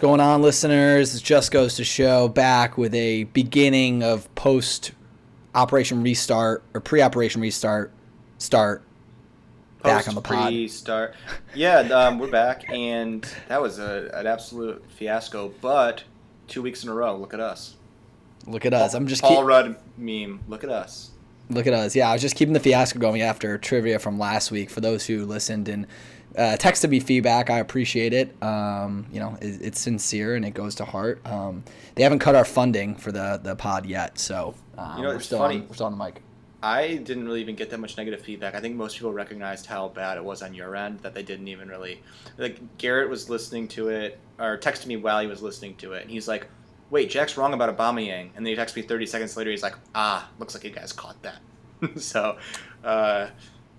What's going on, listeners? It just goes to show back with a beginning of post operation restart or pre operation restart start back on the pod. Pre-start. Yeah, um, we're back, and that was a, an absolute fiasco. But two weeks in a row, look at us. Look at us. I'm just Paul keep, Rudd meme. Look at us. look at us. Yeah, I was just keeping the fiasco going after trivia from last week. For those who listened and uh, texted me feedback, I appreciate it. Um, you know, it, it's sincere and it goes to heart. Um, they haven't cut our funding for the the pod yet, so um, You know, we're it's still funny. on, we're still on the mic. I didn't really even get that much negative feedback. I think most people recognized how bad it was on your end that they didn't even really like Garrett was listening to it or texted me while he was listening to it and he's like, "Wait, Jack's wrong about Aubameyang." And then he texts me 30 seconds later he's like, "Ah, looks like you guys caught that." so, uh,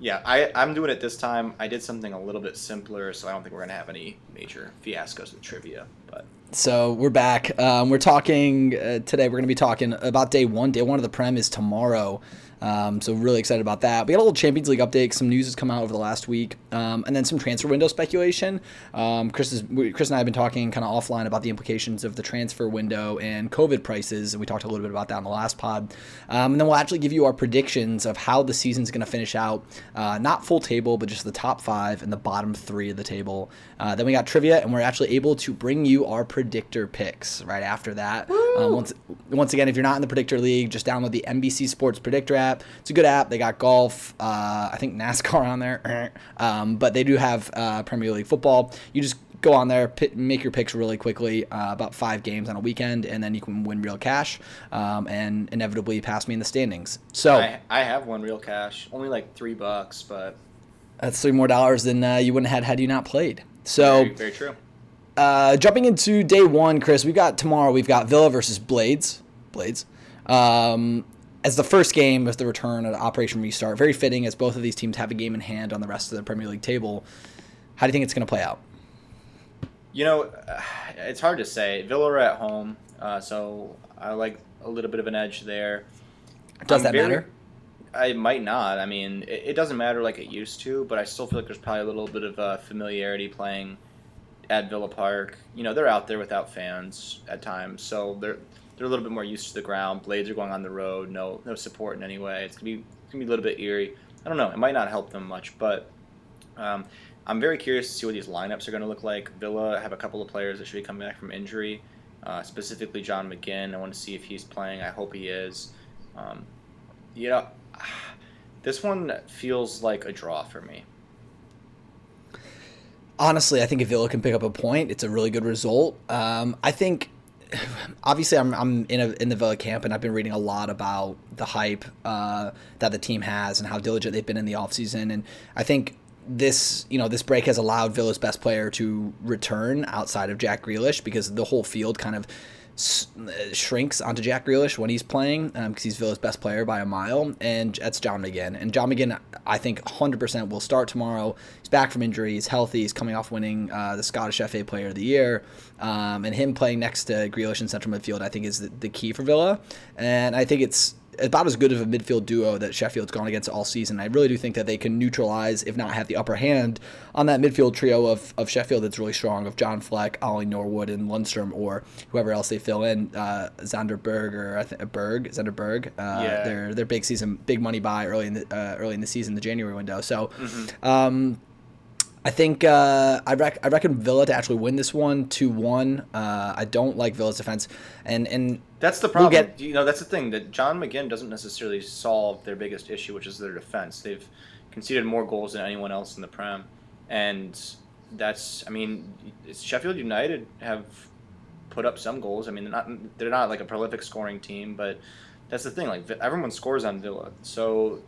yeah, I I'm doing it this time. I did something a little bit simpler, so I don't think we're going to have any major fiascos with trivia, but So we're back. Um, we're talking uh, today. We're going to be talking about day one. Day one of the Prem is tomorrow. Um, so really excited about that. We got a little Champions League update. Some news has come out over the last week, um, and then some transfer window speculation. Um, Chris, is, Chris and I have been talking kind of offline about the implications of the transfer window and COVID prices, and we talked a little bit about that in the last pod. Um, and then we'll actually give you our predictions of how the season's going to finish out. Uh, not full table, but just the top five and the bottom three of the table. Uh, then we got trivia, and we're actually able to bring you our predictor picks right after that. Um, once, once again, if you're not in the predictor league, just download the NBC Sports Predictor app. It's a good app. They got golf, uh, I think NASCAR on there, um, but they do have uh, Premier League football. You just go on there, pi make your picks really quickly, uh, about five games on a weekend, and then you can win real cash um, and inevitably pass me in the standings. So I I have one real cash, only like 3 bucks, but that's three more dollars than uh, you wouldn't have had had you not played. So very, very true. Uh, jumping into day one, Chris, we've got tomorrow. We've got Villa versus Blades. Blades. Um, as the first game of the return of Operation Restart, very fitting as both of these teams have a game in hand on the rest of the Premier League table. How do you think it's going to play out? You know, uh, it's hard to say. Villa are at home, uh, so I like a little bit of an edge there. Does I'm that very- matter? I might not. I mean, it, it doesn't matter like it used to, but I still feel like there's probably a little bit of uh, familiarity playing at Villa Park. You know, they're out there without fans at times, so they're they're a little bit more used to the ground. Blades are going on the road, no no support in any way. It's gonna be it's gonna be a little bit eerie. I don't know. It might not help them much, but um, I'm very curious to see what these lineups are going to look like. Villa have a couple of players that should be coming back from injury, uh, specifically John McGinn. I want to see if he's playing. I hope he is. Um, you know, this one feels like a draw for me. Honestly, I think if Villa can pick up a point, it's a really good result. Um, I think, obviously, I'm, I'm in a, in the Villa camp, and I've been reading a lot about the hype uh, that the team has and how diligent they've been in the offseason. And I think this, you know, this break has allowed Villa's best player to return outside of Jack Grealish because the whole field kind of shrinks onto Jack Grealish when he's playing because he's Villa's best player by a mile, and that's John McGinn. And John McGinn, I think, 100% will start tomorrow. He's back from injury. He's healthy. He's coming off winning uh, the Scottish FA Player of the Year, um, and him playing next to Grealish in central midfield, I think, is the, the key for Villa. And I think it's about as good of a midfield duo that Sheffield's gone against all season. I really do think that they can neutralize, if not have the upper hand, on that midfield trio of, of Sheffield that's really strong of John Fleck, Ollie Norwood, and Lundstram, or whoever else they fill in, uh, Sander Berg or I think Berg, Sander Berg. Uh, Yeah. Their their big season, big money buy early in the uh, early in the season, the January window. So. Um, I think uh, I, rec- I reckon Villa to actually win this one two one. Uh, I don't like Villa's defense, and and That's the We'll problem. get- you know, that's the thing that John McGinn doesn't necessarily solve their biggest issue, which is their defense. They've conceded more goals than anyone else in the Prem, and that's. I mean, Sheffield United have put up some goals. I mean, they're not they're not like a prolific scoring team, but that's the thing. Like everyone scores on Villa, so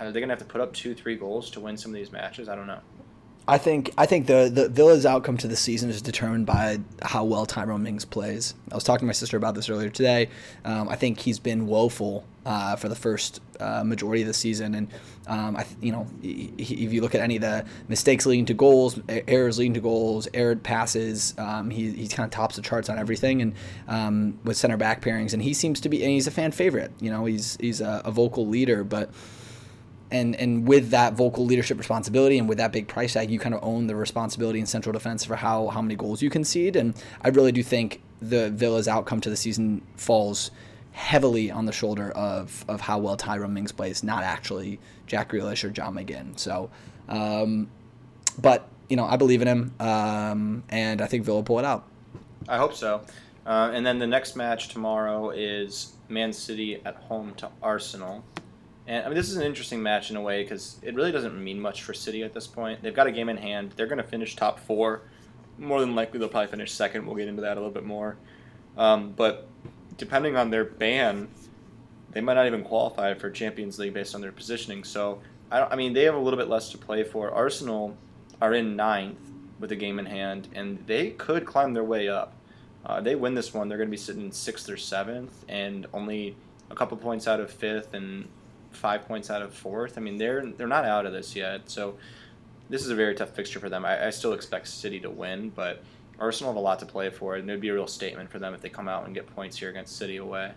are they gonna have to put up two, three goals to win some of these matches? I don't know. I think I think the the Villa's outcome to the season is determined by how well Tyrone Mings plays. I was talking to my sister about this earlier today. Um, I think he's been woeful uh, for the first uh, majority of the season, and um, I you know if you look at any of the mistakes leading to goals, errors leading to goals, erred passes, um, he he kind of tops the charts on everything, and um, with center back pairings, and he seems to be and he's a fan favorite. You know he's he's a, a vocal leader, but and and with that vocal leadership responsibility and with that big price tag, you kind of own the responsibility in central defense for how how many goals you concede. And I really do think the Villa's outcome to the season falls heavily on the shoulder of of how well Tyrone Mings plays, not actually Jack Grealish or John McGinn. So, um, but you know, I believe in him, um, and I think Villa will pull it out. I hope so. Uh, and then the next match tomorrow is Man City at home to Arsenal. And I mean, this is an interesting match in a way because it really doesn't mean much for City at this point. They've got a game in hand. They're going to finish top four. More than likely, they'll probably finish second. We'll get into that a little bit more. Um, but depending on their ban, they might not even qualify for Champions League based on their positioning. So, I, I mean, they have a little bit less to play for. Arsenal are in ninth with a game in hand, and they could climb their way up. Uh, they win this one, they're going to be sitting sixth or seventh, and only a couple points out of fifth and five points out of fourth. I mean, they're they're not out of this yet, so this is a very tough fixture for them. I, I still expect City to win, but Arsenal have a lot to play for, and it would be a real statement for them if they come out and get points here against City away.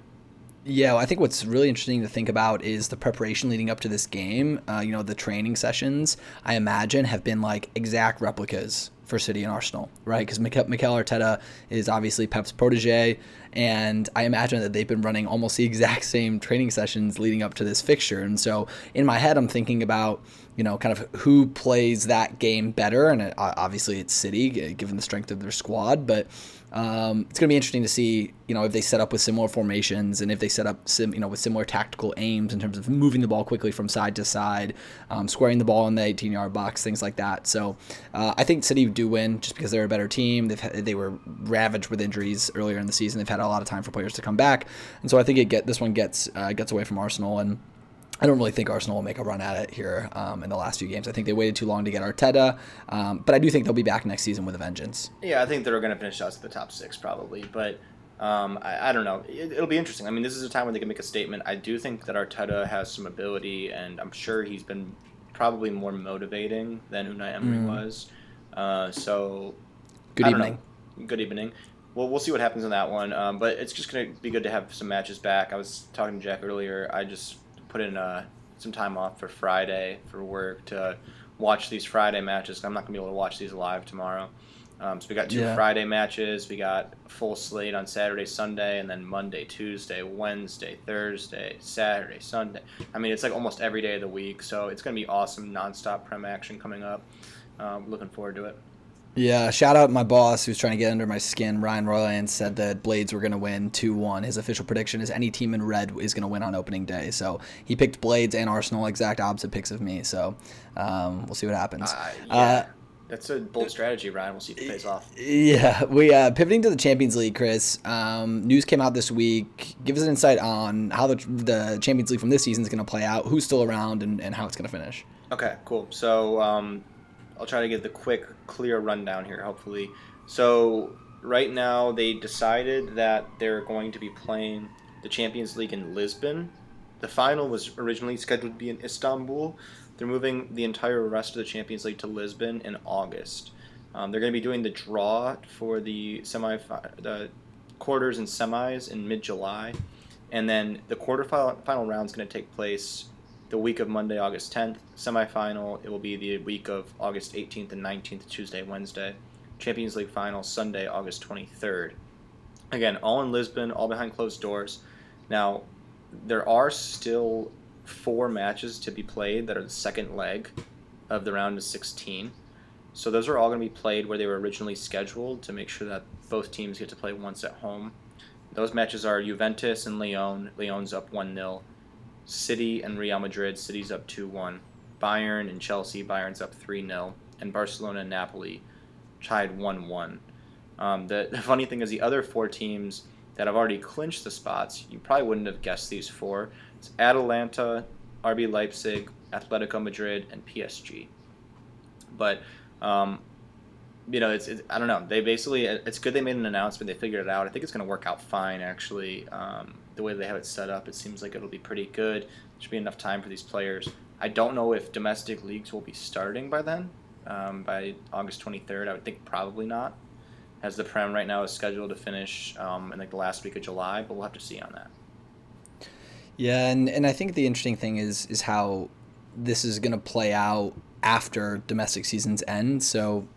Yeah, well, I think what's really interesting to think about is the preparation leading up to this game. Uh, you know, the training sessions, I imagine, have been like exact replicas for City and Arsenal, right? Because Mikel, Mikel Arteta is obviously Pep's protege, and I imagine that they've been running almost the exact same training sessions leading up to this fixture. And so in my head, I'm thinking about you know, kind of who plays that game better. And it, obviously, it's City, given the strength of their squad. But um, it's going to be interesting to see, you know, if they set up with similar formations and if they set up, sim, you know, with similar tactical aims in terms of moving the ball quickly from side to side, um, squaring the ball in the 18-yard box, things like that. So uh, I think City do win just because they're a better team. They've they were ravaged with injuries earlier in the season. They've had a lot of time for players to come back, and so I think it get this one gets uh, gets away from Arsenal and. I don't really think Arsenal will make a run at it here um, in the last few games. I think they waited too long to get Arteta, um, but I do think they'll be back next season with a vengeance. Yeah, I think they're going to finish us at the top six probably, but um, I, I, don't know. It, will be interesting. I mean, this is a time when they can make a statement. I do think that Arteta has some ability, and I'm sure he's been probably more motivating than Unai Emery mm. was. Uh, so, good evening. Know. Good evening. Well, we'll see what happens in that one. Um, but it's just going to be good to have some matches back. I was talking to Jack earlier. I just put in uh, some time off for Friday for work to watch these Friday matches. I'm not gonna be able to watch these live tomorrow. Um, so we got two yeah. Friday matches. We got full slate on Saturday, Sunday, and then Monday, Tuesday, Wednesday, Thursday, Saturday, Sunday. I mean, it's like almost every day of the week. So it's gonna be awesome, nonstop prem action coming up. Um, looking forward to it. Yeah, shout out my boss who's trying to get under my skin. Ryan Royland said that Blades were going to win 2 1. His official prediction is any team in red is going to win on opening day. So he picked Blades and Arsenal, exact opposite picks of me. So um, we'll see what happens. Uh, yeah. Uh, that's a bold strategy, Ryan. We'll see if it pays off. Yeah, we uh, pivoting to the Champions League, Chris. Um, news came out this week. Give us an insight on how the, the Champions League from this season is going to play out, who's still around, and, and how it's going to finish. Okay, cool. So um, I'll try to get the quick, clear rundown here, hopefully. So, right now, they decided that they're going to be playing the Champions League in Lisbon. The final was originally scheduled to be in Istanbul. They're moving the entire rest of the Champions League to Lisbon in August. Um, they're going to be doing the draw for the semi, the quarters and semis in mid July, and then the quarterfinal round is going to take place the week of Monday, August 10th. Semifinal, it will be the week of August 18th and 19th, Tuesday, Wednesday. Champions League final, Sunday, August 23rd. Again, all in Lisbon, all behind closed doors. Now, there are still four matches to be played that are the second leg of the round of 16. So those are all going to be played where they were originally scheduled to make sure that both teams get to play once at home. Those matches are Juventus and Lyon. Lyon's up 1 0. City and Real Madrid. City's up 2 1. Bayern and Chelsea. Bayern's up 3 0. And Barcelona and Napoli tied 1 1. Um, the, the funny thing is, the other four teams that have already clinched the spots, you probably wouldn't have guessed these four. It's Atalanta, RB Leipzig, Atletico Madrid, and PSG. But um, you know, it's, it's, I don't know. They basically it's good they made an announcement. They figured it out. I think it's going to work out fine actually. Um, the way they have it set up, it seems like it'll be pretty good. There should be enough time for these players. I don't know if domestic leagues will be starting by then, um, by August 23rd. I would think probably not, as the Prem right now is scheduled to finish um, in like the last week of July. But we'll have to see on that. Yeah, and, and I think the interesting thing is is how this is going to play out after domestic seasons end. So,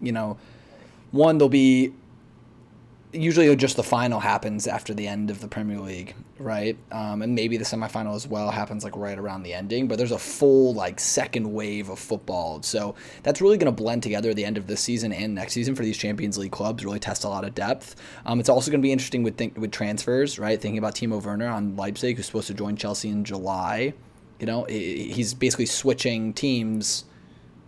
you know, one, there'll be usually just the final happens after the end of the Premier League, right? Um, and maybe the semifinal as well happens like right around the ending. But there's a full like second wave of football, so that's really going to blend together the end of this season and next season for these Champions League clubs. Really test a lot of depth. Um, it's also going to be interesting with think, with transfers, right? Thinking about Timo Werner on Leipzig, who's supposed to join Chelsea in July. You know, he's basically switching teams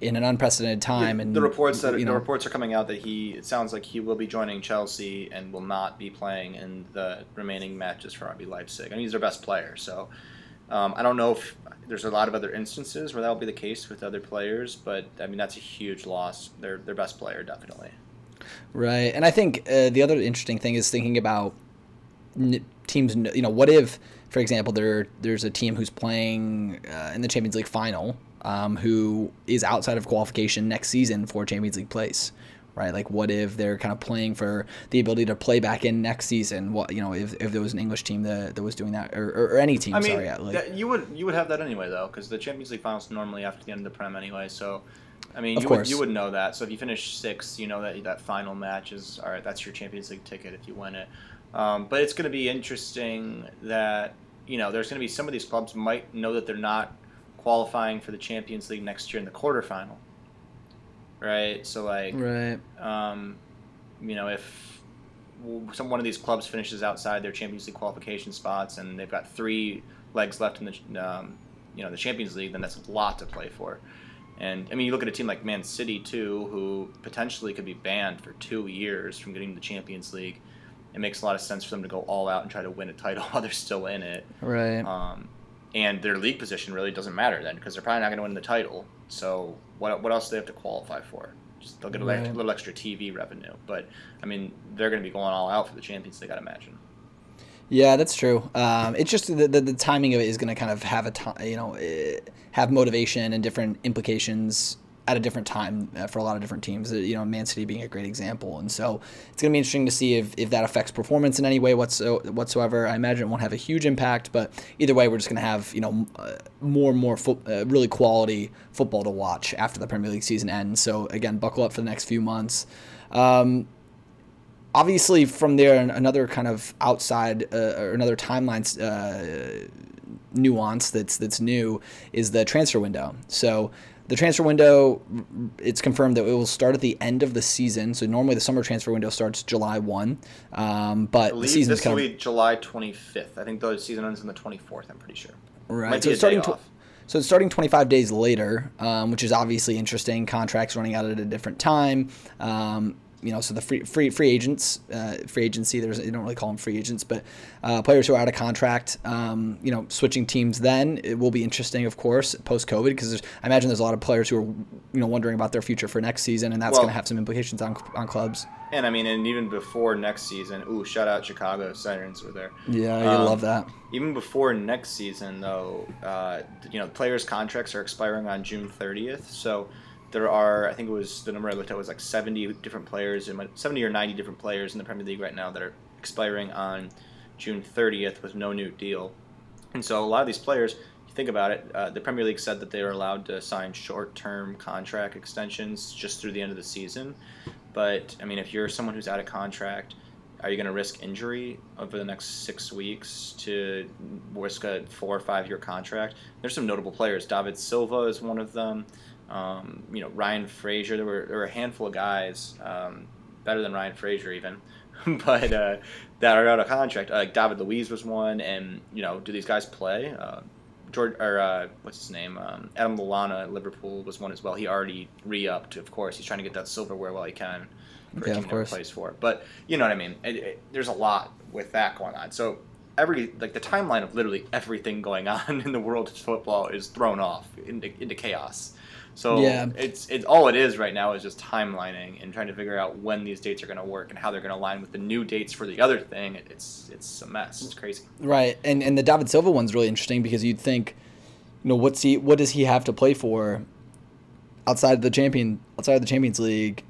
in an unprecedented time. And the reports that you know, the reports are coming out that he it sounds like he will be joining Chelsea and will not be playing in the remaining matches for RB Leipzig. I mean, he's their best player, so um, I don't know if there's a lot of other instances where that will be the case with other players, but I mean that's a huge loss. Their their best player definitely. Right, and I think uh, the other interesting thing is thinking about teams. You know, what if, for example, there there's a team who's playing uh, in the Champions League final um, who is outside of qualification next season for Champions League place, right? Like, what if they're kind of playing for the ability to play back in next season? What you know, if, if there was an English team that, that was doing that, or, or, or any team, I mean, sorry, like, that, you would you would have that anyway though, because the Champions League finals normally after the end of the Prem anyway, so. I mean, you would, you would know that. So if you finish sixth, you know that that final match is all right. That's your Champions League ticket if you win it. Um, but it's going to be interesting that you know there's going to be some of these clubs might know that they're not qualifying for the Champions League next year in the quarterfinal. Right? So like right. Um, you know, if some one of these clubs finishes outside their Champions League qualification spots and they've got three legs left in the um, you know the Champions League, then that's a lot to play for. And I mean, you look at a team like Man City too, who potentially could be banned for two years from getting the Champions League. It makes a lot of sense for them to go all out and try to win a title while they're still in it. Right. Um, and their league position really doesn't matter then because they're probably not going to win the title. So what what else do they have to qualify for? Just they'll get a right. little extra TV revenue, but I mean they're going to be going all out for the Champions League, I'd imagine. Yeah, that's true. Um, it's just the, the, the timing of it is going to kind of have a time, you know, eh, have motivation and different implications at a different time uh, for a lot of different teams. Uh, you know, Man City being a great example, and so it's going to be interesting to see if, if that affects performance in any way whatsoever. I imagine it won't have a huge impact, but either way, we're just going to have you know uh, more and more fo- uh, really quality football to watch after the Premier League season ends. So again, buckle up for the next few months. Um, obviously, from there, another kind of outside uh, or another timeline uh, nuance that's that's new is the transfer window. So the transfer window, it's confirmed that it will start at the end of the season. So normally the summer transfer window starts July one, um, but the season this will be July twenty fifth. I think the season ends on the twenty fourth. I'm pretty sure. Right. so it's starting. Tw- so it's starting 25 days later, um, which is obviously interesting. Contracts running out at a different time. Um, you know, so the free free free agents, uh, free agency. There's you don't really call them free agents, but uh, players who are out of contract. Um, you know, switching teams. Then it will be interesting, of course, post COVID, because I imagine there's a lot of players who are you know wondering about their future for next season, and that's well, going to have some implications on on clubs. And I mean, and even before next season, ooh, shout out Chicago Sirens were there. Yeah, you um, love that. Even before next season, though, uh, you know, players' contracts are expiring on June 30th, so there are I think it was the number I looked at was like 70 different players in 70 or 90 different players in the Premier League right now that are expiring on June 30th with no new deal. And so a lot of these players, you think about it, uh, the Premier League said that they are allowed to sign short-term contract extensions just through the end of the season. But I mean, if you're someone who's out of contract, are you going to risk injury over the next six weeks to risk a four or five year contract? There's some notable players. David Silva is one of them. Um, you know, Ryan Fraser. There were there were a handful of guys um, better than Ryan Fraser even, but uh, that are out of contract. Uh, like David Luiz was one, and you know, do these guys play? Uh, George or uh, what's his name? Um, Adam Lallana at Liverpool was one as well. He already re-upped. Of course, he's trying to get that silverware while he can. For yeah, of course. Plays for, but you know what I mean. It, it, there's a lot with that going on. So every like the timeline of literally everything going on in the world of football is thrown off into, into chaos. So yeah. it's it's all it is right now is just timelining and trying to figure out when these dates are going to work and how they're going to align with the new dates for the other thing. It's it's a mess. It's crazy. Right, and and the David Silva one's really interesting because you'd think, you know, what's he what does he have to play for outside of the champion outside of the Champions League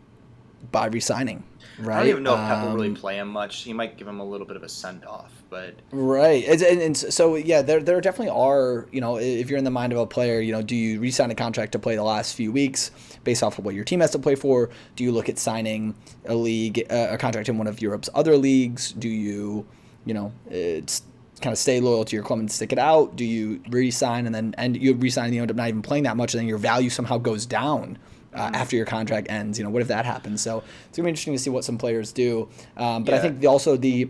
by resigning? Right? I don't even know if Pep will really Um, play him much. He might give him a little bit of a send off, but Right, and, and, and so yeah, there there definitely are. You know, if you're in the mind of a player, you know, do you re-sign a contract to play the last few weeks based off of what your team has to play for? Do you look at signing a league, uh, a contract in one of Europe's other leagues? Do you, you know, it's kind of stay loyal to your club and stick it out? Do you re-sign and then and you re-sign and you end up not even playing that much, and then your value somehow goes down? Uh, after your contract ends, you know what if that happens? So it's gonna be interesting to see what some players do. Um, but I think the, also the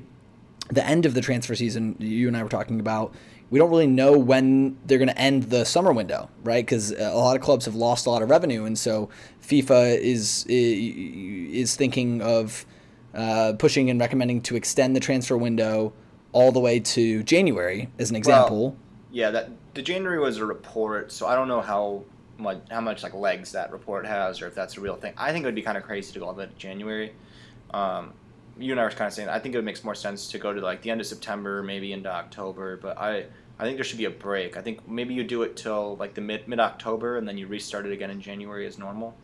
the end of the transfer season you and I were talking about we don't really know when they're going to end the summer window right because a lot of clubs have lost a lot of revenue and so FIFA is is thinking of uh, pushing and recommending to extend the transfer window all the way to January as an example yeah, that the January was a report, so I don't know how how much like legs that report has, or if that's a real thing. I think it would be kind of crazy to go all the way to January. Um, you and I were kind of saying I think it makes more sense to go to like the end of September, maybe into October. But I I think there should be a break. I think maybe you do it till like the mid mid October, and then you restart it again in January as normal.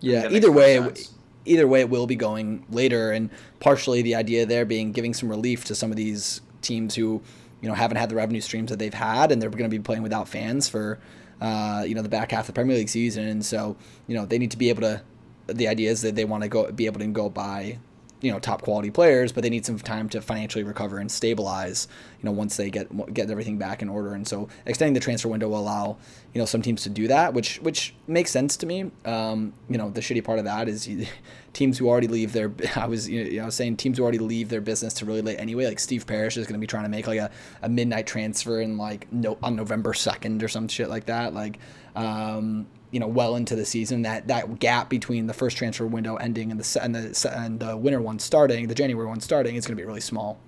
yeah either way sense. either way it will be going later and partially the idea there being giving some relief to some of these teams who you know haven't had the revenue streams that they've had and they're going to be playing without fans for uh, you know the back half of the Premier League season. And so you know they need to be able to the idea is that they want to go be able to go buy you know top quality players but they need some time to financially recover and stabilize you know once they get get everything back in order. And so extending the transfer window will allow you know some teams to do that which which makes sense to me. Um, you know the shitty part of that is you, teams who already leave their I was you know, I was saying teams who already leave their business to really late anyway like Steve Parish is going to be trying to make like a, a midnight transfer in like no on November 2nd or some shit like that. Like um, you know well into the season that that gap between the first transfer window ending and the and the and the winter one starting the January one starting is going to be really small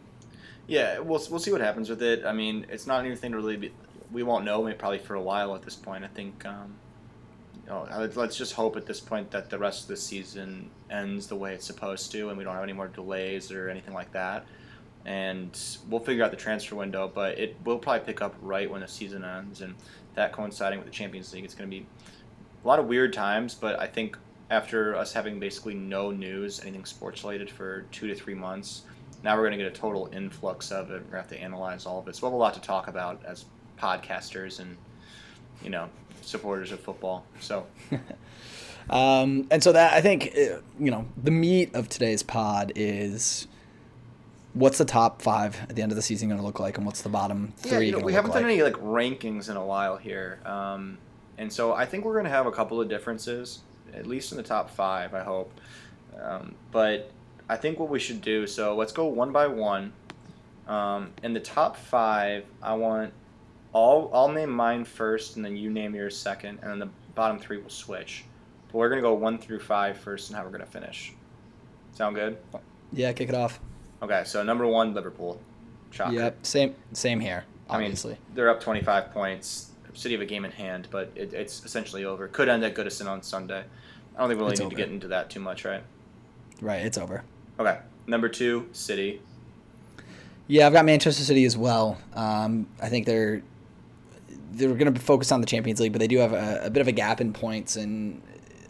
Yeah, we'll we'll see what happens with it. I mean, it's not anything to really be. We won't know maybe probably for a while at this point. I think. Um, you know, let's- let's just hope at this point that the rest of the season ends the way it's supposed to, and we don't have any more delays or anything like that. And we'll figure out the transfer window, but it will probably pick up right when the season ends, and that coinciding with the Champions League, it's going to be a lot of weird times. But I think after us having basically no news, anything sports related for two to three months, now we're going to get a total influx of it. We're going to have to analyze all of it. So we'll have a lot to talk about as podcasters and, you know, supporters of football. So, Um, and so that I think uh, you know the meat of today's pod is what's the top five at the end of the season going to look like, and what's the bottom yeah, three you know, we haven't like? done any like rankings in a while here. Um, and so I think we're going to have a couple of differences, at least in the top five, I hope. Um, but I think what we should do, so let's go one by one. Um, in the top five, I want all, I'll name mine first, and then you name yours second, and then the bottom three will switch. But we're going to go one through five first and how we're going to finish. Sound good? Yeah, kick it off. Okay, so number one, Liverpool. Shocker. Yep, same same here. I mean, Obviously, they're up 25 points. City have a game in hand, but it, it's essentially over. Could end at Goodison on Sunday. I don't think we really It's need to get into that too much, right? right? It's over. Okay. Number two, City. Yeah, I've got Manchester City as well. Um, I think they're they're going to focus on the Champions League, but they do have a, a bit of a gap in points, and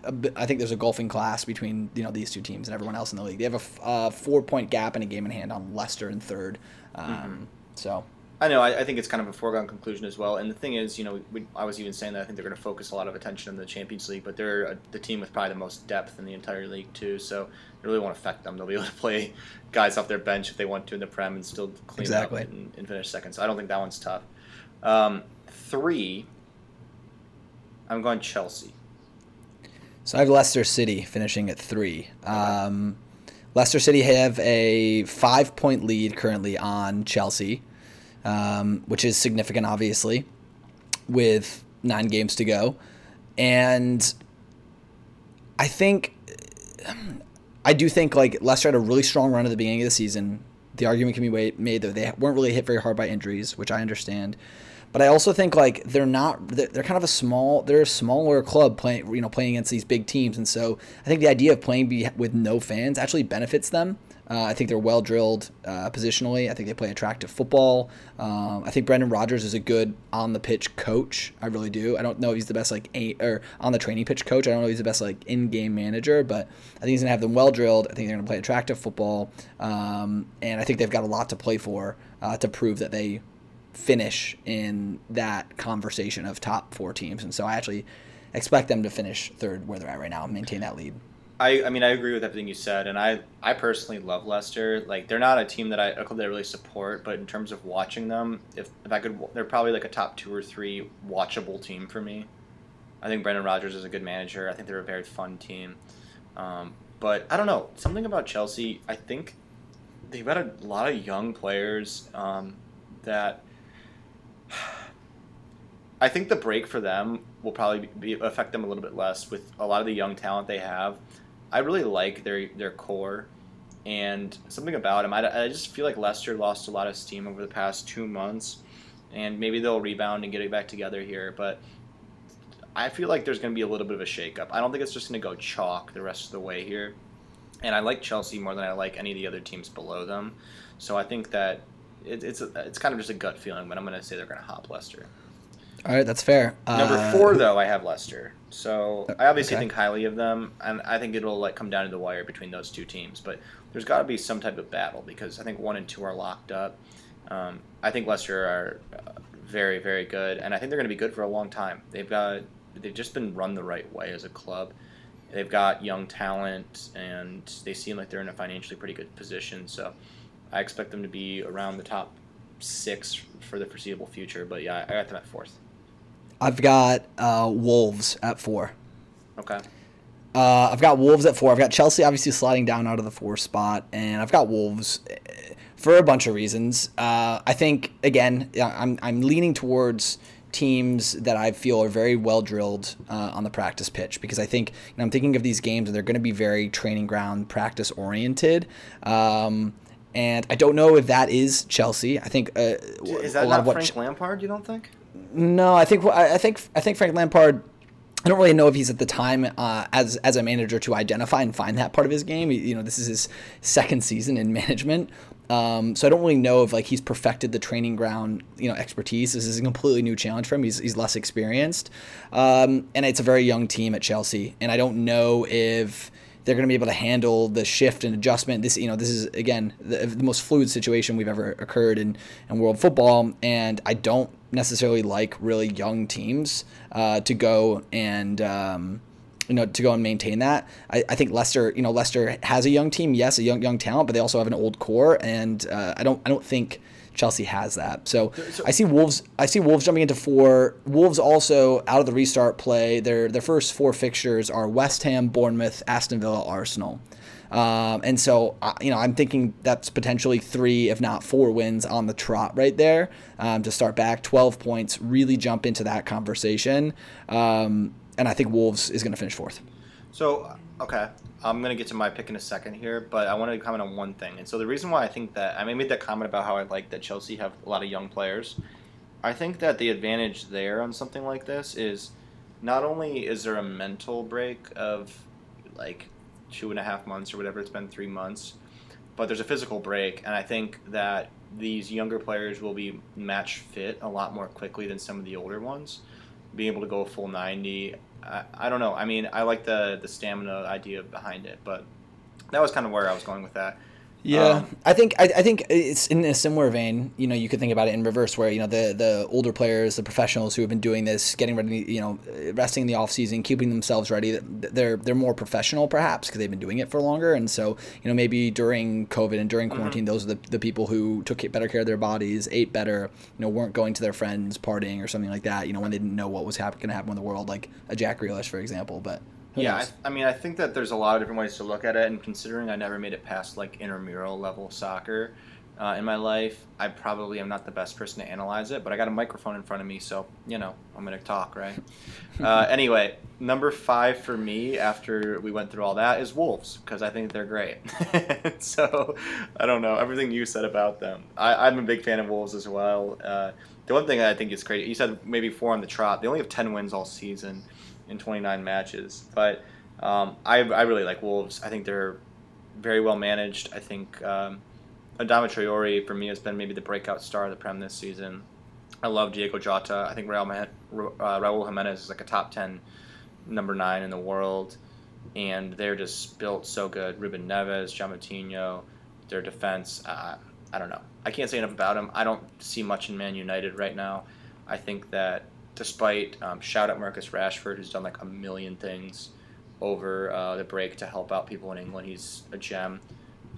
a bit, I think there's a golfing class between you know these two teams and everyone else in the league. They have a f- uh, four point gap and a game in hand on Leicester in third. Um, Mm-hmm. So I know. I, I think it's kind of a foregone conclusion as well. And the thing is, you know, we, I was even saying that I think they're going to focus a lot of attention on the Champions League, but they're uh the team with probably the most depth in the entire league too. So it really won't affect them. They'll be able to play guys off their bench if they want to in the Prem and still clean Exactly. up and, and finish second. So I don't think that one's tough. Um, three. I'm going Chelsea. So I have Leicester City finishing at three. Um, Leicester City have a five point lead currently on Chelsea, um, which is significant, obviously, with nine games to go. And I think, I do think like Leicester had a really strong run at the beginning of the season. The argument can be made that they weren't really hit very hard by injuries, which I understand. But I also think like they're not they're they're kind of a small they're a smaller club playing you know playing against these big teams and so I think the idea of playing with no fans actually benefits them Uh, I think they're well drilled uh, positionally. I think they play attractive football. Um, I think Brendan Rodgers is a good on the pitch coach. I really do. I don't know if he's the best like or on the training pitch coach. I don't know if he's the best like in game manager, but I think he's gonna have them well drilled. I think they're gonna play attractive football, um, and I think they've got a lot to play for uh, to prove that they finish in that conversation of top four teams. And so I actually expect them to finish third where they're at right now and maintain that lead. I, I mean I agree with everything you said, and I, I personally love Leicester. Like they're not a team that I a club that I really support, but in terms of watching them, if, if I could, they're probably like a top two or three watchable team for me. I think Brendan Rodgers is a good manager. I think they're a very fun team, um, but I don't know something about Chelsea. I think they've got a lot of young players um, that I think the break for them will probably be, affect them a little bit less with a lot of the young talent they have. I really like their their core and something about them. I, I just feel like Leicester lost a lot of steam over the past two months, and maybe they'll rebound and get it back together here. But I feel like there's going to be a little bit of a shakeup. I don't think it's just going to go chalk the rest of the way here. And I like Chelsea more than I like any of the other teams below them. So I think that it, it's a, it's kind of just a gut feeling, but I'm going to say they're going to hop Leicester. All right, that's fair. Number uh, four, though, I have Leicester. So I obviously okay. think highly of them, and I think it'll like come down to the wire between those two teams. But there's got to be some type of battle because I think one and two are locked up. Um, I think Leicester are uh, very, very good, and I think they're going to be good for a long time. They've got they've just been run the right way as a club. They've got young talent, and they seem like they're in a financially pretty good position. So I expect them to be around the top six for the foreseeable future. But yeah, I got them at fourth. I've got uh, Wolves at four. Okay. Uh, I've got Wolves at four. I've got Chelsea obviously sliding down out of the four spot, and I've got Wolves eh, for a bunch of reasons. Uh, I think again, I'm I'm leaning towards teams that I feel are very well drilled uh, on the practice pitch because I think you know, I'm thinking of these games and they're going to be very training ground practice oriented. Um, and I don't know if that is Chelsea. I think uh, is that not Frank Ch- Lampard? You don't think? No, I think I think I think Frank Lampard. I don't really know if he's at the time uh, as as a manager to identify and find that part of his game. You know, this is his second season in management, um, so I don't really know if like he's perfected the training ground, you know, expertise. This is a completely new challenge for him. He's, he's less experienced, um, and it's a very young team at Chelsea. And I don't know if they're going to be able to handle the shift and adjustment. This, you know, this is again the, the most fluid situation we've ever occurred in, in world football, and I don't necessarily like really young teams uh, to go and. Um, you know, to go and maintain that. I, I think Leicester, you know, Leicester has a young team, yes, a young young talent, but they also have an old core, and uh, I don't I don't think Chelsea has that. So, so, I see Wolves. I see Wolves jumping into four. Wolves also out of the restart play. Their their first four fixtures are West Ham, Bournemouth, Aston Villa, Arsenal. Um, and so, uh, you know, I'm thinking that's potentially three, if not four wins on the trot right there um, to start back. 12 points, really jump into that conversation. Um, and I think Wolves is going to finish fourth. So, okay, I'm going to get to my pick in a second here, but I wanted to comment on one thing. And so the reason why I think that I made that comment about how I like that Chelsea have a lot of young players. I think that the advantage there on something like this is not only is there a mental break of like two and a half months or whatever it's been, three months, but there's a physical break, and I think that these younger players will be match fit a lot more quickly than some of the older ones being able to go full 90. I, I don't know. I mean, I like the the stamina idea behind it, but that was kind of where I was going with that. Yeah, um, I think I, I, think it's in a similar vein. You know, you could think about it in reverse, where you know the the older players, the professionals who have been doing this, getting ready, you know, resting in the off season, keeping themselves ready. They're they're more professional, perhaps, because they've been doing it for longer, and so you know maybe during COVID and during mm-hmm. quarantine, mm-hmm. those are the, the people who took better care of their bodies, ate better, you know, weren't going to their friends partying or something like that. You know, when they didn't know what was going to happen in the world, like a Jack Grealish, for example, but. Yeah, I, I, mean, I think that there's a lot of different ways to look at it, and considering I never made it past like intramural level soccer uh, in my life, I probably am not the best person to analyze it. But I got a microphone in front of me, so you know I'm gonna talk, right? uh, anyway, number five for me after we went through all that is Wolves because I think they're great. so I don't know everything you said about them. I, am a big fan of Wolves as well. Uh, the one thing I think is great, you said maybe four on the trot. They only have ten wins all season in 29 matches. But um, I, I really like Wolves. I think they're very well managed. I think um, Adama Traore for me has been maybe the breakout star of the Prem this season. I love Diego Jota. I think Raul, uh, Raul Jimenez is like a top ten number nine in the world, and they're just built so good. Ruben Neves, João their defense. Uh, I don't know. I can't say enough about them. I don't see much in Man United right now. I think that despite um, shout out Marcus Rashford, who's done like a million things over uh, the break to help out people in England. He's a gem.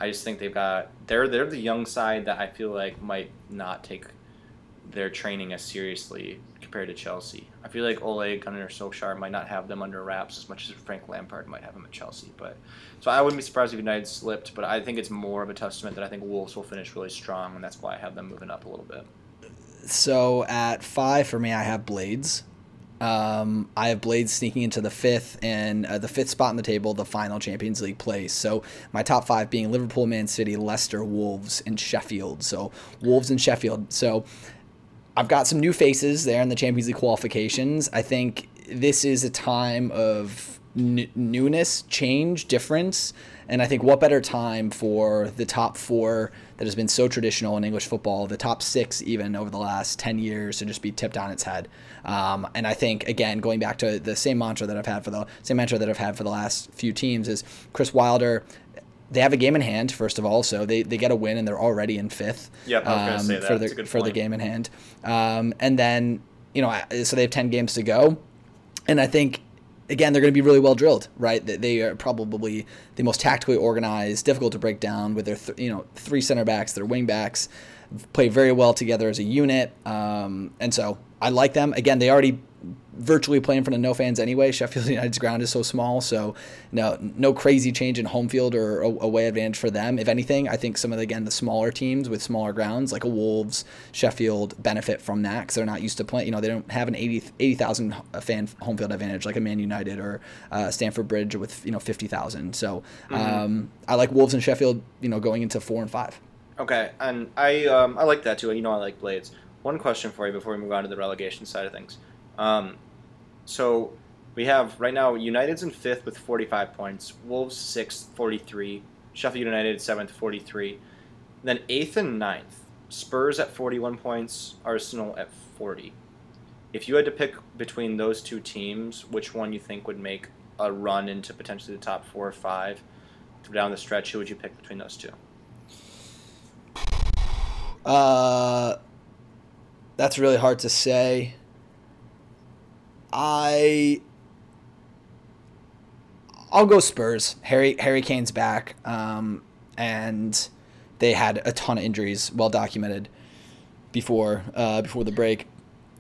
I just think they've got they're they're the young side that I feel like might not take their training as seriously compared to Chelsea. I feel like Ole Gunnar Solskjaer might not have them under wraps as much as Frank Lampard might have them at Chelsea. But so I wouldn't be surprised if United slipped. But I think it's more of a testament that I think Wolves will finish really strong, and that's why I have them moving up a little bit. So at five for me, I have Blades. Um, I have Blades sneaking into the fifth and uh, the fifth spot in the table, the final Champions League place. So my top five being Liverpool, Man City, Leicester, Wolves, and Sheffield. So Wolves and Sheffield. So I've got some new faces there in the Champions League qualifications. I think this is a time of n- newness, change, difference. And I think what better time for the top four that has been so traditional in English football, the top six even over the last 10 years to just be tipped on its head. Um, and I think, again, going back to the same mantra that I've had for the same mantra that I've had for the last few teams is Chris Wilder they have a game in hand first of all, so they, they get a win and they're already in fifth. Yep, um, for the for the game in hand. Um, and then you know so they have ten games to go, and I think again, they're going to be really well drilled, right? They are probably the most tactically organized, difficult to break down with their, th- you know, three center backs, their wing backs, play very well together as a unit. Um, and so I like them. Again, they already virtually play in front of no fans anyway. Sheffield United's ground is so small, so no no crazy change in home field or away advantage for them. If anything, I think some of the, again the smaller teams with smaller grounds like a Wolves, Sheffield benefit from that because they're not used to playing. You know, they don't have an 80,000 80, fan home field advantage like a Man United or uh, Stamford Bridge with you know 50,000. So mm-hmm. um, I like Wolves and Sheffield. You know, going into four and five. Okay, and I um, I like that too. You know, I like Blades. One question for you before we move on to the relegation side of things. Um, so we have right now United's in fifth with 45 points, Wolves sixth, 43, Sheffield United seventh, 43. Then eighth and ninth, Spurs at 41 points, Arsenal at 40. If you had to pick between those two teams, which one you think would make a run into potentially the top four or five down the stretch, who would you pick between those two? Uh, that's really hard to say. I I'll go Spurs. Harry Harry Kane's back, um, and they had a ton of injuries, well documented, before uh, before the break,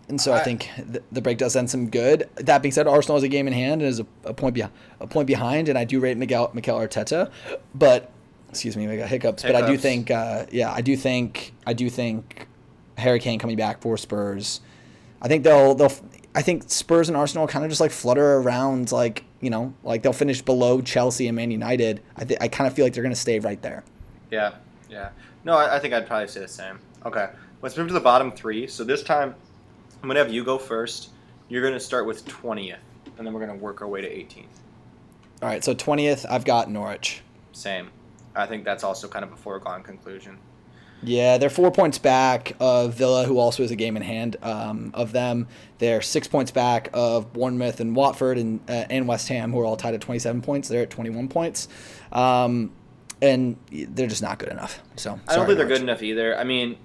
and so I, I think the, the, break does end some good. That being said, Arsenal has a game in hand and is a, a point be, a point behind, and I do rate Miguel Mikel Arteta, but excuse me, I got hiccups, hiccups. but I do think uh, yeah, I do think I do think Harry Kane coming back for Spurs. I think they'll they'll I think Spurs and Arsenal kind of just like flutter around, like you know, like they'll finish below Chelsea and Man United. I th- I kind of feel like they're going to stay right there. Yeah, yeah. No, I, I think I'd probably say the same. Okay, let's move to the bottom three. So this time, I'm gonna have you go first. You're gonna start with twentieth, and then we're gonna work our way to 18th. All right. So twentieth, I've got Norwich. Same. I think that's also kind of a foregone conclusion. Yeah, they're four points back of Villa, who also has a game in hand um, of them. They're six points back of Bournemouth and Watford and uh, and West Ham, who are all tied at 27 points. They're at 21 points, um, and they're just not good enough. So I don't think they're good enough either. I mean,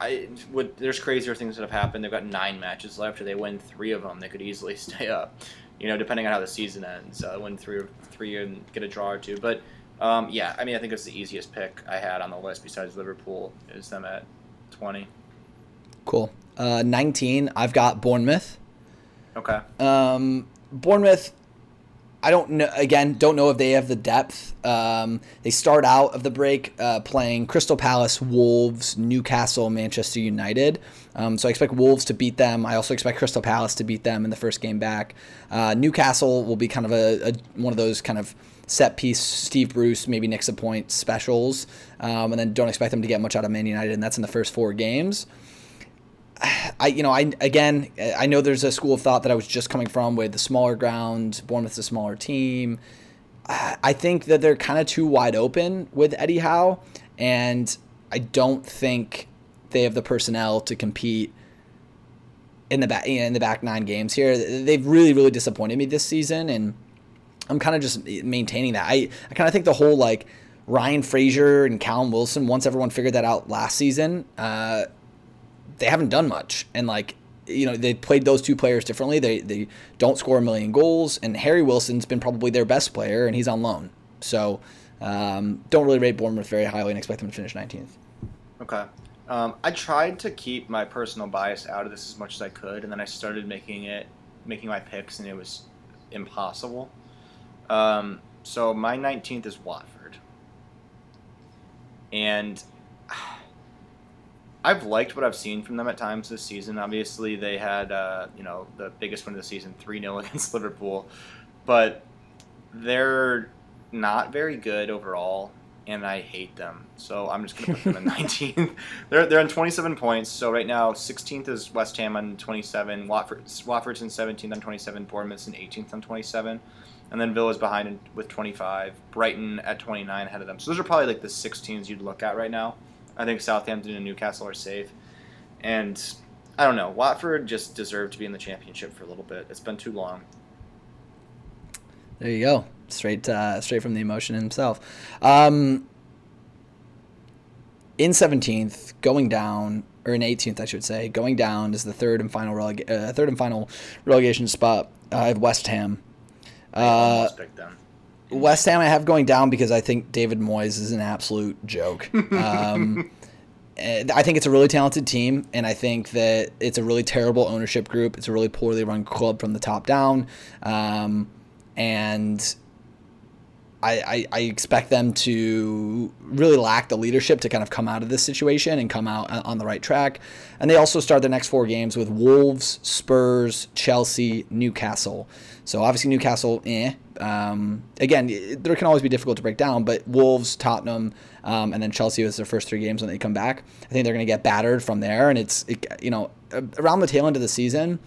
I would, there's crazier things that have happened. They've got nine matches left. If they win three of them, they could easily stay up. You know, depending on how the season ends, uh, win three or three and get a draw or two, but. Um, yeah, I mean, I think it's the easiest pick I had on the list besides Liverpool is them at 20. Cool. Uh, 19, I've got Bournemouth. Okay. Um, Bournemouth, I don't know. Again, don't know if they have the depth. Um, they start out of the break uh, playing Crystal Palace, Wolves, Newcastle, Manchester United. Um, so I expect Wolves to beat them. I also expect Crystal Palace to beat them in the first game back. Uh, Newcastle will be kind of a, a one of those kind of set piece Steve Bruce maybe nicks a point specials, um, and then don't expect them to get much out of Man United, and that's in the first four games. I you know I again I know there's a school of thought that I was just coming from with the smaller ground Bournemouth's a smaller team. I think that they're kind of too wide open with Eddie Howe, and I don't think they have the personnel to compete in the back in the back nine games here. They've really really disappointed me this season, and I'm kind of just maintaining that. I I kind of think the whole like Ryan Fraser and Callum Wilson. Once everyone figured that out last season, uh, they haven't done much, and like you know they played those two players differently. They they don't score a million goals, and Harry Wilson's been probably their best player, and he's on loan. So um, don't really rate Bournemouth very highly and expect them to finish 19th. Okay. Um, I tried to keep my personal bias out of this as much as I could, and then I started making it, making my picks, and it was impossible. Um, so my 19th is Watford, and I've liked what I've seen from them at times this season. Obviously, they had uh, you know the biggest win of the season, three 0 against Liverpool, but they're not very good overall and I hate them. So I'm just going to put them in 19th. they're they're on 27 points. So right now 16th is West Ham on 27, Watford Watford's in 17th on 27, Bournemouth's in 18th on 27, and then Villa's behind in, with 25, Brighton at 29 ahead of them. So those are probably like the six teams you'd look at right now. I think Southampton and Newcastle are safe, and I don't know. Watford just deserved to be in the championship for a little bit. It's been too long. There you go straight uh, straight from the emotion himself. Um, in 17th, going down, or in 18th, I should say, going down is the third and final releg- uh, third and final relegation spot. Uh, I have West Ham. Uh, West Ham I have going down because I think David Moyes is an absolute joke. Um, I think it's a really talented team, and I think that it's a really terrible ownership group. It's a really poorly run club from the top down, um, and I, I, expect them to really lack the leadership to kind of come out of this situation and come out on the right track. And they also start the next four games with Wolves, Spurs, Chelsea, Newcastle. So obviously Newcastle, eh. Um, again, there can always be difficult to break down, but Wolves, Tottenham, um, and then Chelsea was their first three games when they come back. I think they're going to get battered from there. And it's, it, you know, around the tail end of the season,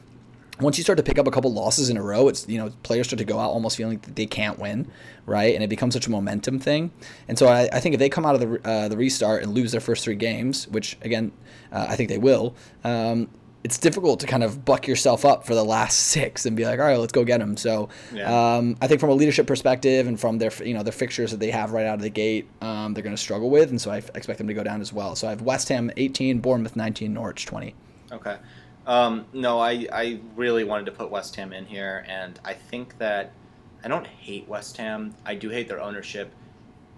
once you start to pick up a couple losses in a row, it's you know players start to go out almost feeling that they can't win, right? And it becomes such a momentum thing. And so I, I think if they come out of the uh, the restart and lose their first three games, which again uh, I think they will, um, it's difficult to kind of buck yourself up for the last six and be like, all right, let's go get them. So yeah. um, I think from a leadership perspective and from their you know their fixtures that they have right out of the gate, um, they're going to struggle with, and so I expect them to go down as well. So I have West Ham 18, Bournemouth 19, Norwich 20. Okay. Um, no, I, I really wanted to put West Ham in here, and I think that I don't hate West Ham. I do hate their ownership.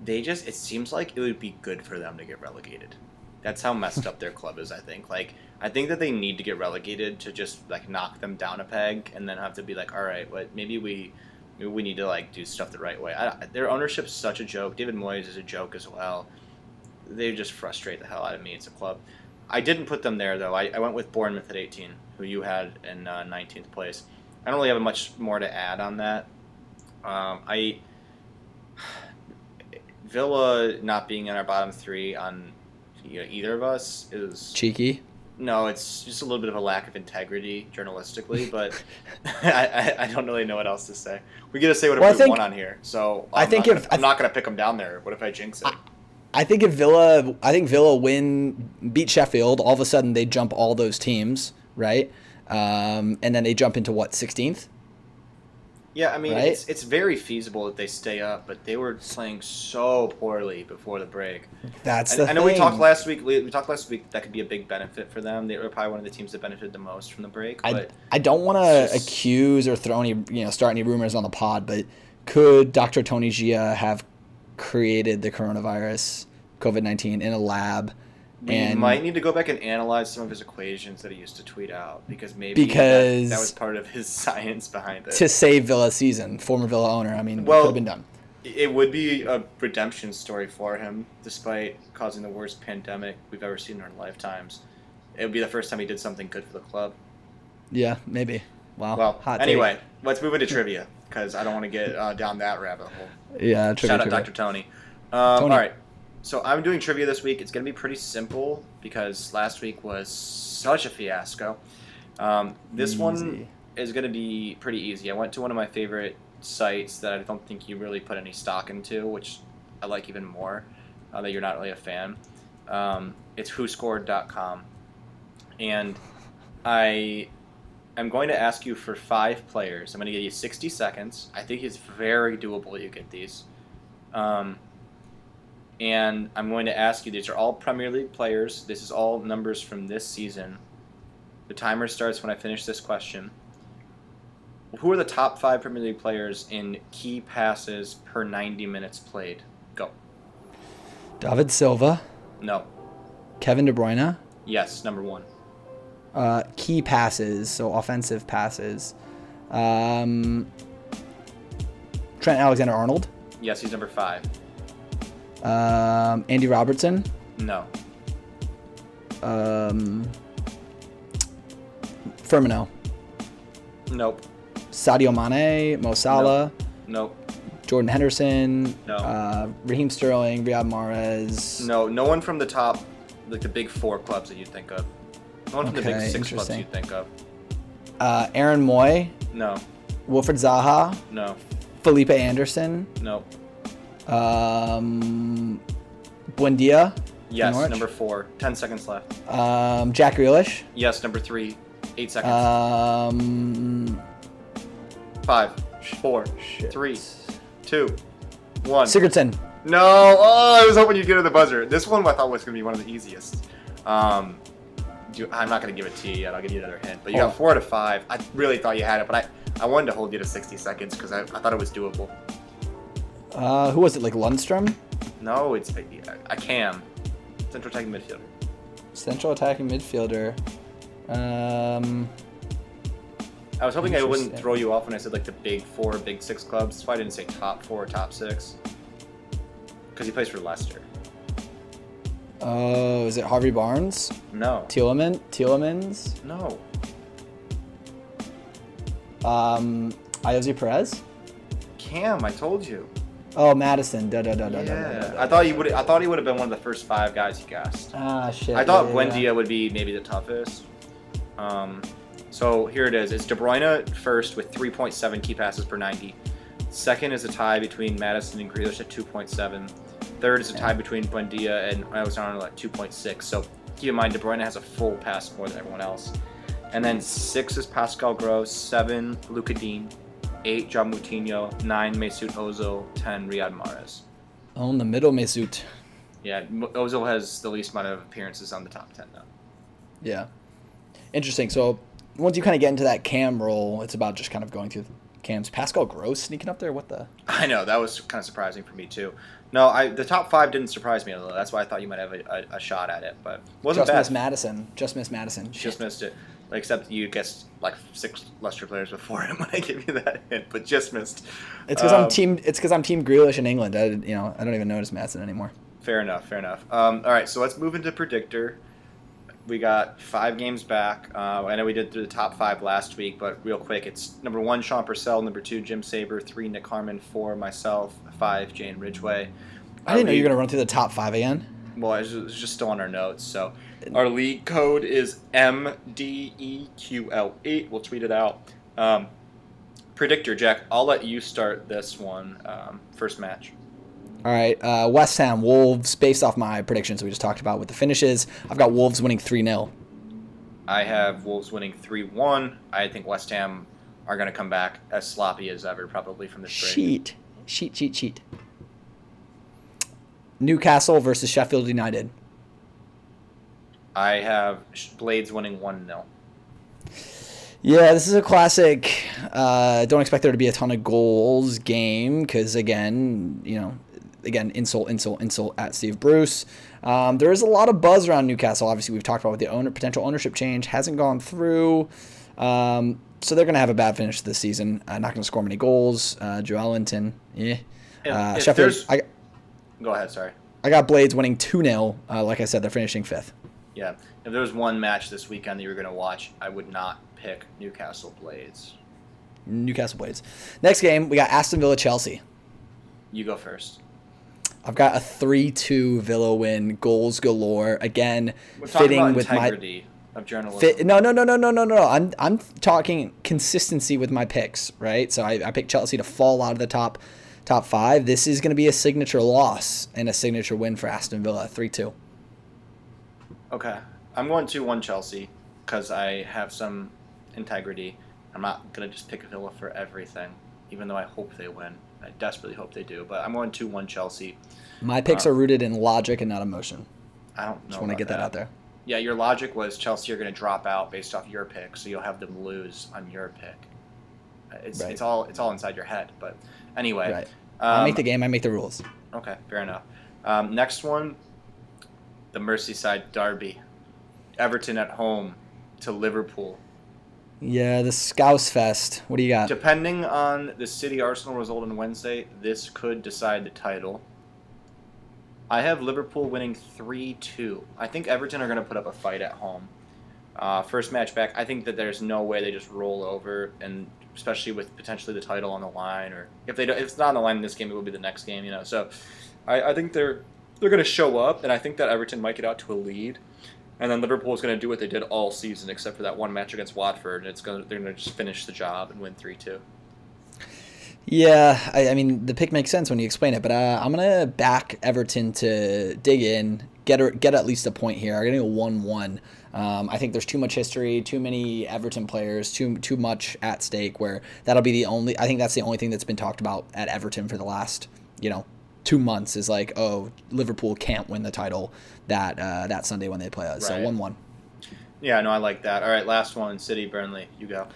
They just, it seems like it would be good for them to get relegated. That's how messed up their club is, I think. Like, I think that they need to get relegated to just, like, knock them down a peg and then have to be like, all right, what, maybe we. Maybe we need to like do stuff the right way. I, their ownership's such a joke. David Moyes is a joke as well. They just frustrate the hell out of me. It's a club. I didn't put them there though. I, I went with Bournemouth at 18, who you had in uh, 19th place. I don't really have much more to add on that. Um, I Villa not being in our bottom three on you know, either of us is cheeky. No, it's just a little bit of a lack of integrity journalistically, but I, I, I, don't really know what else to say. We get to say whatever well, think, we want on here, so I'm i think if gonna, I'm not going to pick them down there. What if I jinx it? I, I think if Villa, I think Villa win, beat Sheffield, all of a sudden they jump all those teams, right? Um, and then they jump into what 16th. Yeah, I mean right? it's it's very feasible that they stay up, but they were playing so poorly before the break. That's the I, I know we talked last week. We, we, talked last week that could be a big benefit for them. They were probably one of the teams that benefited the most from the break. I I don't want to accuse or throw any you know start any rumors on the pod, but could Dr. Tony Xia have created the coronavirus, COVID 19, in a lab. We and might need to go back and analyze some of his equations that he used to tweet out because maybe because that, that was part of his science behind it. To save Villa season, former Villa owner. I mean, well, could have been done. It would be a redemption story for him, despite causing the worst pandemic we've ever seen in our lifetimes. It would be the first time he did something good for the club. Yeah, maybe. Wow. Well, Hot anyway, take. let's move into trivia because I don't want to get uh, down that rabbit hole. Yeah, trivia, Shout out trivia. Dr. Tony. Um, Tony. All right. So I'm doing trivia this week. It's going to be pretty simple because last week was such a fiasco. Um, this easy. one is going to be pretty easy. I went to one of my favorite sites that I don't think you really put any stock into, which I like even more. Uh, that you're not really a fan. Um, it's WhoScored.com, and I am going to ask you for five players. I'm going to give you 60 seconds. I think it's very doable. You get these. Um, and I'm going to ask you. These are all Premier League players. This is all numbers from this season. The timer starts when I finish this question. Who are the top five Premier League players in key passes per 90 minutes played? Go. David Silva, No. Kevin De Bruyne, Yes, number one. Uh, key passes, so offensive passes. Um, Trent Alexander Arnold, Yes, he's number five. um, Andy Robertson, No. um, Firmino, Nope. Sadio Mane, Mo Salah, Nope. Jordan Henderson, No. uh, Raheem Sterling, Riyad Mahrez. No. No one from the top, like the big four clubs that you'd think of. One from the big Okay, six clubs you'd think of. Uh, Aaron Mooy, No. Wilfried Zaha, No. Felipe Anderson, No. um, Buendia, Yes, number four. Ten seconds left. um, Jack Grealish, Yes, number three. Eight seconds. um, Five, four, shit. three, two, one. Sigurdsson. No. Oh, I was hoping you'd get to the buzzer. This one I thought was going to be one of the easiest. Um, do, I'm not going to give it to you yet. I'll give you another hint. But you Oh. got four out of five. I really thought you had it, but I, I wanted to hold you to 60 seconds because I, I thought it was doable. Uh, who was it? Like Lundstram, No, it's a, a cam. Central attacking midfielder. central attacking midfielder. Um, I was hoping I wouldn't throw you off when I said like the big four, big six clubs. That's why I didn't say top four, top six. Because he plays for Leicester. Oh, is it Harvey Barnes? No. Tielemans? Tielemans? No. Um, Ayoze Perez? Cam, I told you. Oh, Maddison. Da, da, da, da, Yeah. I thought you would. I thought he would have been one of the first five guys you guessed. Ah, shit. I thought yeah, Buendia yeah. would be maybe the toughest. Um, so here it is. It's De Bruyne first with 3.7 key passes per 90. Second is a tie between Maddison and Grealish at 2.7. Third is a tie between Buendia and Alexander at 2.6. So keep in mind, De Bruyne has a full pass more than everyone else. And then six is Pascal Gross. Seven, Luca Digne. Eight, John Moutinho. Nine, Mesut Ozil. Ten, Riyad Mahrez. Oh, in the middle, Mesut. Yeah, Ozil has the least amount of appearances on the top 10 now. Yeah. Interesting. So once you kind of get into that cam role, it's about just kind of going through cams. Pascal Gross sneaking up there. What the? I know that was kind of surprising for me too. No, I the top five didn't surprise me a little. That's why I thought you might have a, a, a shot at it, but wasn't just bad. missed Maddison. Just missed Maddison. Just Shit. missed it. Except you guessed like six Leicester players before him when I gave you that hint, but just missed. It's because I'm Um, team. It's because I'm team Grealish in England. I, you know, I don't even notice Maddison anymore. Fair enough. Fair enough. Um, all right, so let's move into predictor. We got five games back. Uh, I know we did through the top five last week, but real quick, it's number one Sean Purcell, number two Jim Saber, three Nick Harmon, four myself, five Jane Ridgeway. I didn't know you were gonna run through the top five again. Well, it's just, just still on our notes. So our league code is MDEQL8. We'll tweet it out. Um, predictor, Jack. I'll let you start this one. Um, first match. All right, uh, West Ham Wolves. Based off my predictions we just talked about with the finishes, I've got Wolves winning three 0 I have Wolves winning 3 1. I think West Ham are going to come back as sloppy as ever, probably from this break. Cheat, cheat, cheat, cheat. Newcastle versus Sheffield United. I have Blades winning 1 0. Yeah, this is a classic. Uh, don't expect there to be a ton of goals game because again, you know, again, insult, insult, insult at Steve Bruce. Um, there is a lot of buzz around Newcastle. Obviously, we've talked about with the owner potential ownership change hasn't gone through. Um, so they're going to have a bad finish to the season. Uh, not going to score many goals. Uh, Joelinton, yeah. Uh, Sheffield, I, Go ahead, sorry. I got Blades winning 2 0. Uh, like I said, they're finishing fifth. Yeah. If there was one match this weekend that you were going to watch, I would not pick Newcastle Blades. Newcastle Blades. Next game, we got Aston Villa Chelsea. You go first. I've got a 3 2 Villa win, goals galore. Again, fitting with my. Of journalism. Fit, no, no, no, no, no, no, no. I'm I'm talking consistency with my picks, right? So I, I picked Chelsea to fall out of the top top five. This is going to be a signature loss and a signature win for Aston Villa, three two. Okay, I'm going to one Chelsea because I have some integrity. I'm not gonna just pick Villa for everything, even though I hope they win. I desperately hope they do, but I'm going to one Chelsea. My picks Uh, are rooted in logic and not emotion. I don't know. Just want to get that out there. Yeah, your logic was Chelsea are going to drop out based off your pick, so you'll have them lose on your pick. Uh, It's, Right. it's all it's all inside your head, but anyway. Right. I Um, make the game. I make the rules. Okay, fair enough. Um, next one, the Merseyside Derby, Everton at home to Liverpool. Yeah, the Scouse Fest. What do you got? Depending on the City Arsenal result on Wednesday, this could decide the title. I have Liverpool winning 3 2. I think Everton are going to put up a fight at home. Uh, first match back, I think that there's no way they just roll over, and especially with potentially the title on the line, or if they don't, if it's not on the line in this game, it will be the next game, you know. So, I, I think they're they're going to show up, and I think that Everton might get out to a lead, and then Liverpool is going to do what they did all season, except for that one match against Watford, and it's going they're going to just finish the job and win three two. Yeah, I, I mean the pick makes sense when you explain it, but uh, I'm gonna back Everton to dig in, get a, get at least a point here. I'm gonna go one one. Um, I think there's too much history, too many Everton players, too too much at stake. Where that'll be the only. I think that's the only thing that's been talked about at Everton for the last you know two months is like, oh, Liverpool can't win the title that uh, that Sunday when they play us. So one one. Yeah, no, I like that. All right, last one, City Burnley. You go.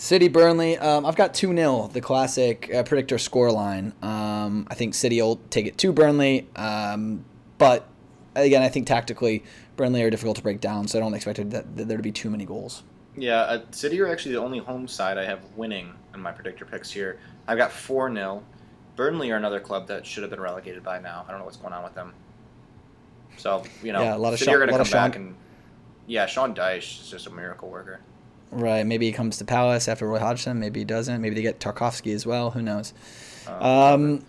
City Burnley. Um, I've got 2 0, the classic uh, predictor score line. Um, I think City will take it to Burnley. Um, but again, I think tactically, Burnley are difficult to break down, so I don't expect that, that there to be too many goals. Yeah, uh, City are actually the only home side I have winning in my predictor picks here. I've got 4 0. Burnley are another club that should have been relegated by now. I don't know what's going on with them. So, you know, Yeah, a lot of City Sean- are going to come Sean- back and. Yeah, Sean Dyche is just a miracle worker. Right. Maybe he comes to Palace after Roy Hodgson. Maybe he doesn't. Maybe they get Tarkowski as well. Who knows? Uh, Um,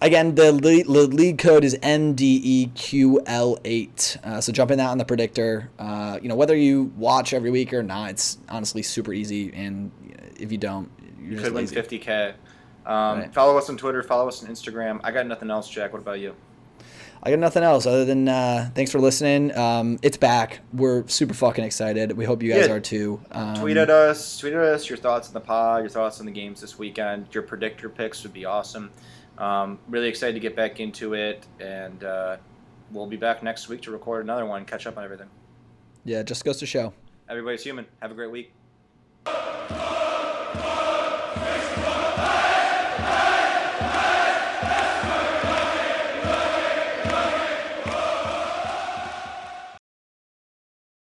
again, the league code is MDEQL8. Uh, so jump in that on the predictor. Uh, you know, whether you watch every week or not, it's honestly super easy. And if you don't, you're just could win 50K. Um, Right. Follow us on Twitter. Follow us on Instagram. I got nothing else, Jack. What about you? I got nothing else other than uh, thanks for listening. Um, it's back. We're super fucking excited. We hope you guys Yeah. are too. Um, tweet at us. Tweet at us your thoughts on the pod, your thoughts on the games this weekend. Your predictor picks would be awesome. Um, really excited to get back into it, and uh, we'll be back next week to record another one, catch up on everything. Yeah, just goes to show. Everybody's human. Have a great week.